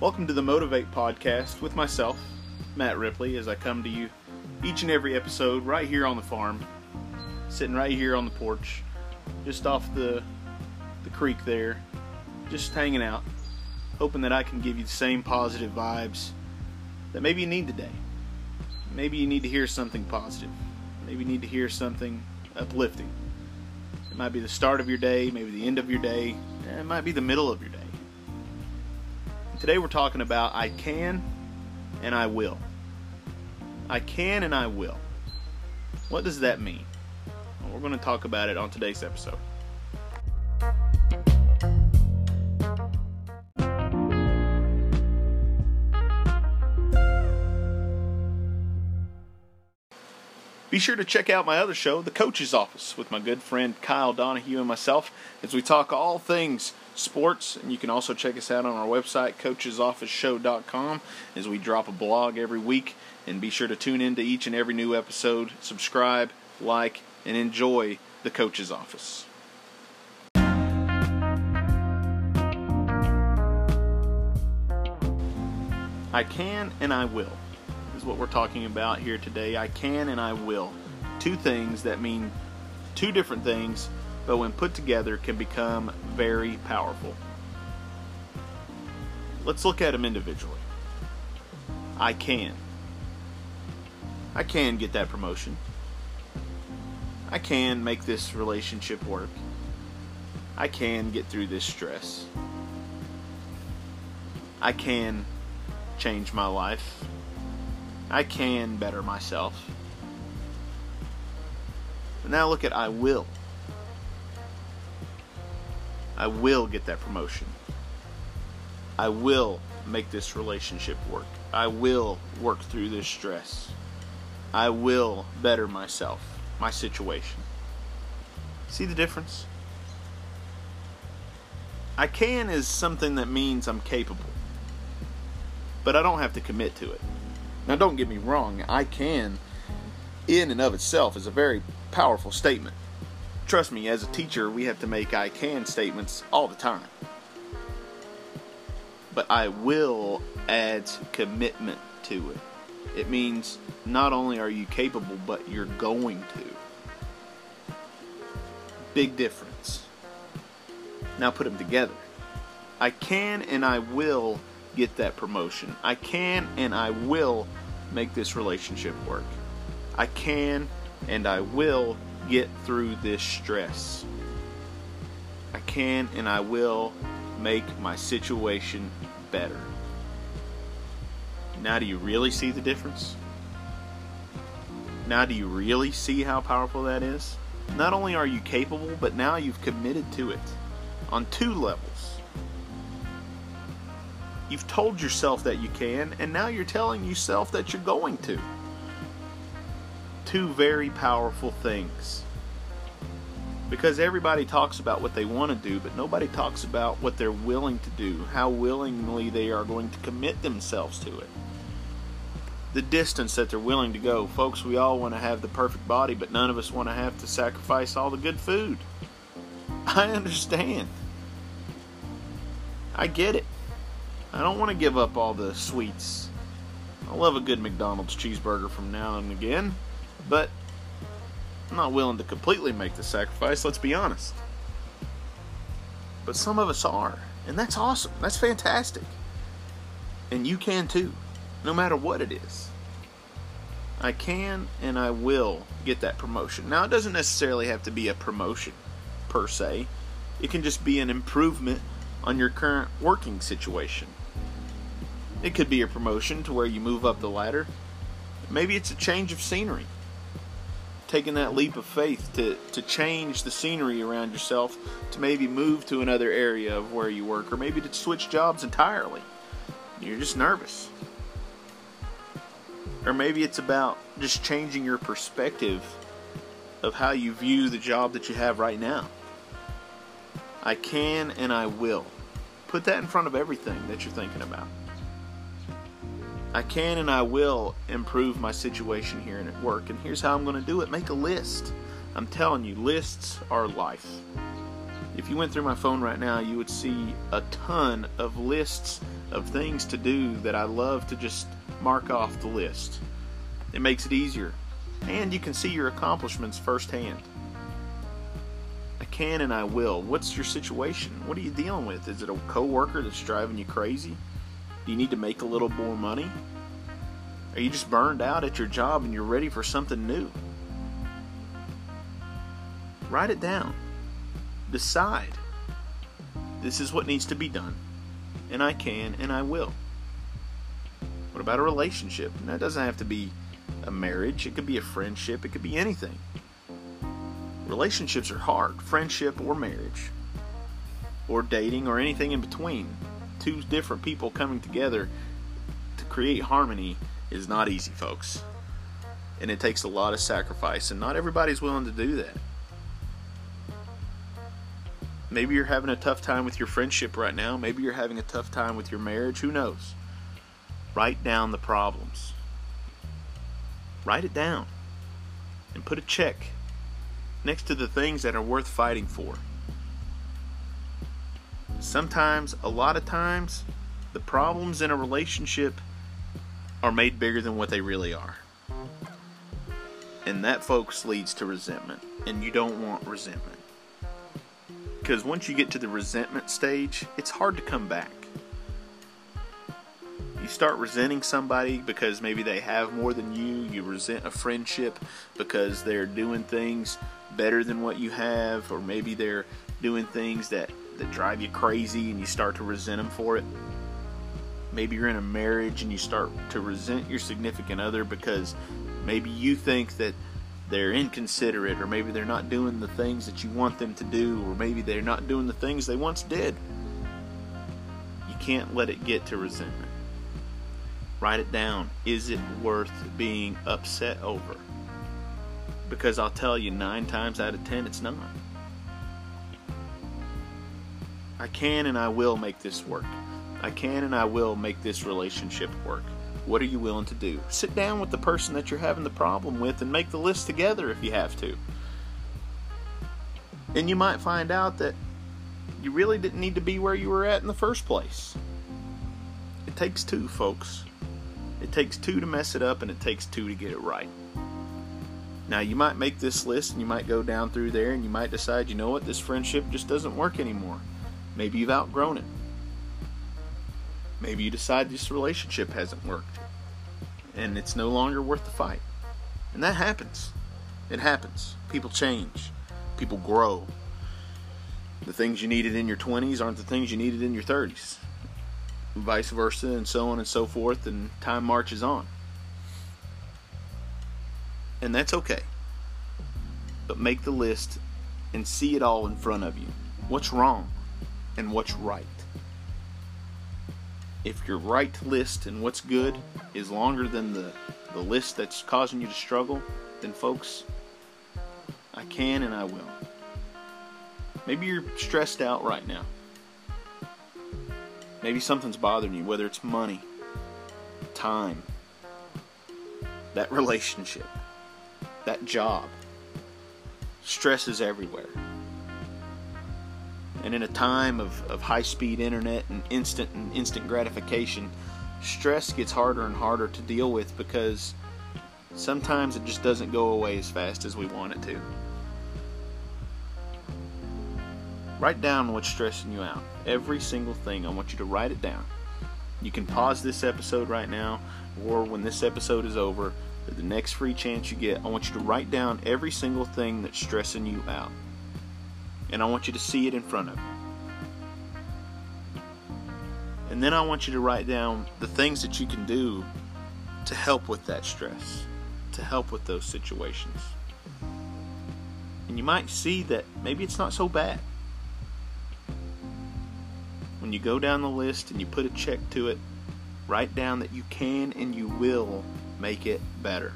Welcome to the Motivate Podcast with myself, Matt Ripley, as I come to you each and every episode right here on the farm, sitting right here on the porch, just off the the creek there, just hanging out, hoping that I can give you the same positive vibes that maybe you need today. Maybe you need to hear something positive. Maybe you need to hear something uplifting. It might be the start of your day, maybe the end of your day, it might be the middle of your day. Today we're talking about I can and I will. I can and I will. What does that mean? Well, we're going to talk about it on today's episode. Be sure to check out my other show, The Coach's Office, with my good friend Kyle Donahue and myself, as we talk all things sports. And you can also check us out on our website, coachesofficeshow.com, as we drop a blog every week. And be sure to tune in to each and every new episode, subscribe, like, and enjoy The Coach's Office. I can and I will is what we're talking about here today. I can and I will. Two things that mean two different things, but when put together can become very powerful. Let's look at them individually. I can. I can get that promotion. I can make this relationship work. I can get through this stress. I can change my life. I can better myself. But now look at I will. I will get that promotion. I will make this relationship work. I will work through this stress. I will better myself, my situation. See the difference? I can is something that means I'm capable, but I don't have to commit to it. Now, don't get me wrong, I can, in and of itself, is a very powerful statement. Trust me, as a teacher, we have to make I can statements all the time. But I will adds commitment to it. It means not only are you capable, but you're going to. Big difference. Now put them together. I can and I will get that promotion. I can and I will make this relationship work. I can and I will get through this stress. I can and I will make my situation better. Now, do you really see the difference? Now, do you really see how powerful that is? Not only are you capable, but now you've committed to it on two levels. You've told yourself that you can, and now you're telling yourself that you're going to. Two very powerful things. Because everybody talks about what they want to do, but nobody talks about what they're willing to do, how willingly they are going to commit themselves to it. The distance that they're willing to go. Folks, we all want to have the perfect body, but none of us want to have to sacrifice all the good food. I understand. I get it. I don't want to give up all the sweets. I love a good McDonald's cheeseburger from now and again, but I'm not willing to completely make the sacrifice, let's be honest. But some of us are, and that's awesome. That's fantastic. And you can too, no matter what it is. I can and I will get that promotion. Now, it doesn't necessarily have to be a promotion per se, it can just be an improvement on your current working situation. It could be a promotion to where you move up the ladder. Maybe it's a change of scenery. Taking that leap of faith to, to change the scenery around yourself, to maybe move to another area of where you work, or maybe to switch jobs entirely. You're just nervous. Or maybe it's about just changing your perspective of how you view the job that you have right now. I can and I will. Put that in front of everything that you're thinking about. I can and I will improve my situation here and at work, and here's how I'm going to do it make a list. I'm telling you, lists are life. If you went through my phone right now, you would see a ton of lists of things to do that I love to just mark off the list. It makes it easier, and you can see your accomplishments firsthand. I can and I will. What's your situation? What are you dealing with? Is it a coworker that's driving you crazy? You need to make a little more money? Are you just burned out at your job and you're ready for something new? Write it down. Decide. This is what needs to be done. And I can and I will. What about a relationship? And that doesn't have to be a marriage, it could be a friendship, it could be anything. Relationships are hard, friendship or marriage, or dating or anything in between. Two different people coming together to create harmony is not easy, folks. And it takes a lot of sacrifice, and not everybody's willing to do that. Maybe you're having a tough time with your friendship right now. Maybe you're having a tough time with your marriage. Who knows? Write down the problems. Write it down and put a check next to the things that are worth fighting for. Sometimes, a lot of times, the problems in a relationship are made bigger than what they really are. And that, folks, leads to resentment. And you don't want resentment. Because once you get to the resentment stage, it's hard to come back. You start resenting somebody because maybe they have more than you. You resent a friendship because they're doing things better than what you have, or maybe they're doing things that, that drive you crazy and you start to resent them for it. Maybe you're in a marriage and you start to resent your significant other because maybe you think that they're inconsiderate, or maybe they're not doing the things that you want them to do, or maybe they're not doing the things they once did. You can't let it get to resentment. Write it down. Is it worth being upset over? Because I'll tell you, nine times out of ten, it's not. I can and I will make this work. I can and I will make this relationship work. What are you willing to do? Sit down with the person that you're having the problem with and make the list together if you have to. And you might find out that you really didn't need to be where you were at in the first place. It takes two, folks. It takes two to mess it up, and it takes two to get it right. Now, you might make this list and you might go down through there and you might decide, you know what, this friendship just doesn't work anymore. Maybe you've outgrown it. Maybe you decide this relationship hasn't worked and it's no longer worth the fight. And that happens. It happens. People change, people grow. The things you needed in your 20s aren't the things you needed in your 30s. Vice versa, and so on and so forth, and time marches on. And that's okay. But make the list and see it all in front of you. What's wrong and what's right if your right list and what's good is longer than the, the list that's causing you to struggle, then folks, I can and I will. Maybe you're stressed out right now. Maybe something's bothering you, whether it's money, time, that relationship, that job. Stress is everywhere. And in a time of, of high speed internet and instant and instant gratification, stress gets harder and harder to deal with because sometimes it just doesn't go away as fast as we want it to. Write down what's stressing you out. Every single thing. I want you to write it down. You can pause this episode right now, or when this episode is over, the next free chance you get, I want you to write down every single thing that's stressing you out and I want you to see it in front of you. And then I want you to write down the things that you can do to help with that stress, to help with those situations. And you might see that maybe it's not so bad. When you go down the list and you put a check to it, write down that you can and you will make it better.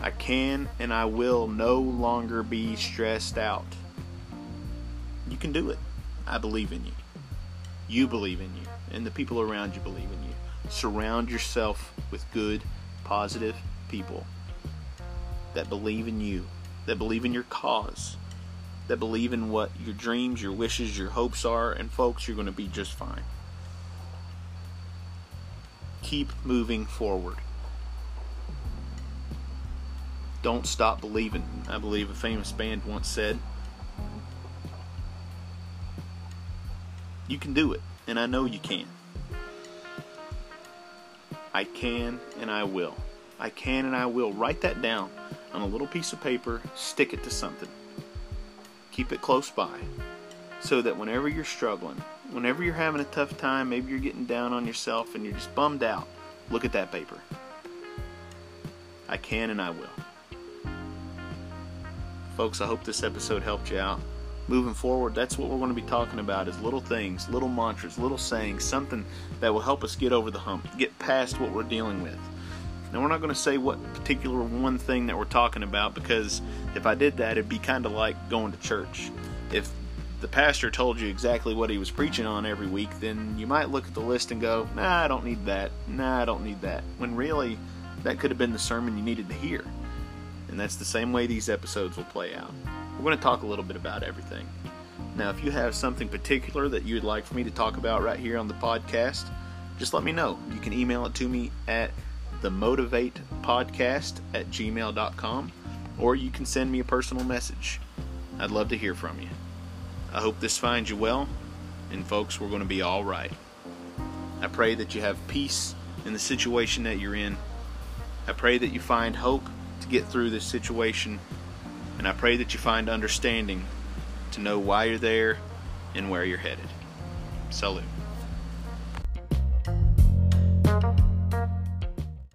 I can and I will no longer be stressed out. You can do it. I believe in you. You believe in you. And the people around you believe in you. Surround yourself with good, positive people that believe in you, that believe in your cause, that believe in what your dreams, your wishes, your hopes are, and folks, you're going to be just fine. Keep moving forward. Don't stop believing. I believe a famous band once said. You can do it, and I know you can. I can and I will. I can and I will. Write that down on a little piece of paper, stick it to something. Keep it close by so that whenever you're struggling, whenever you're having a tough time, maybe you're getting down on yourself and you're just bummed out, look at that paper. I can and I will. Folks, I hope this episode helped you out. Moving forward, that's what we're going to be talking about is little things, little mantras, little sayings, something that will help us get over the hump, get past what we're dealing with. Now, we're not going to say what particular one thing that we're talking about because if I did that, it'd be kind of like going to church. If the pastor told you exactly what he was preaching on every week, then you might look at the list and go, nah, I don't need that. Nah, I don't need that. When really, that could have been the sermon you needed to hear. And that's the same way these episodes will play out. We're going to talk a little bit about everything. Now, if you have something particular that you'd like for me to talk about right here on the podcast, just let me know. You can email it to me at themotivatepodcast at gmail.com or you can send me a personal message. I'd love to hear from you. I hope this finds you well, and folks, we're going to be all right. I pray that you have peace in the situation that you're in. I pray that you find hope to get through this situation, and I pray that you find understanding to know why you're there and where you're headed. Salute.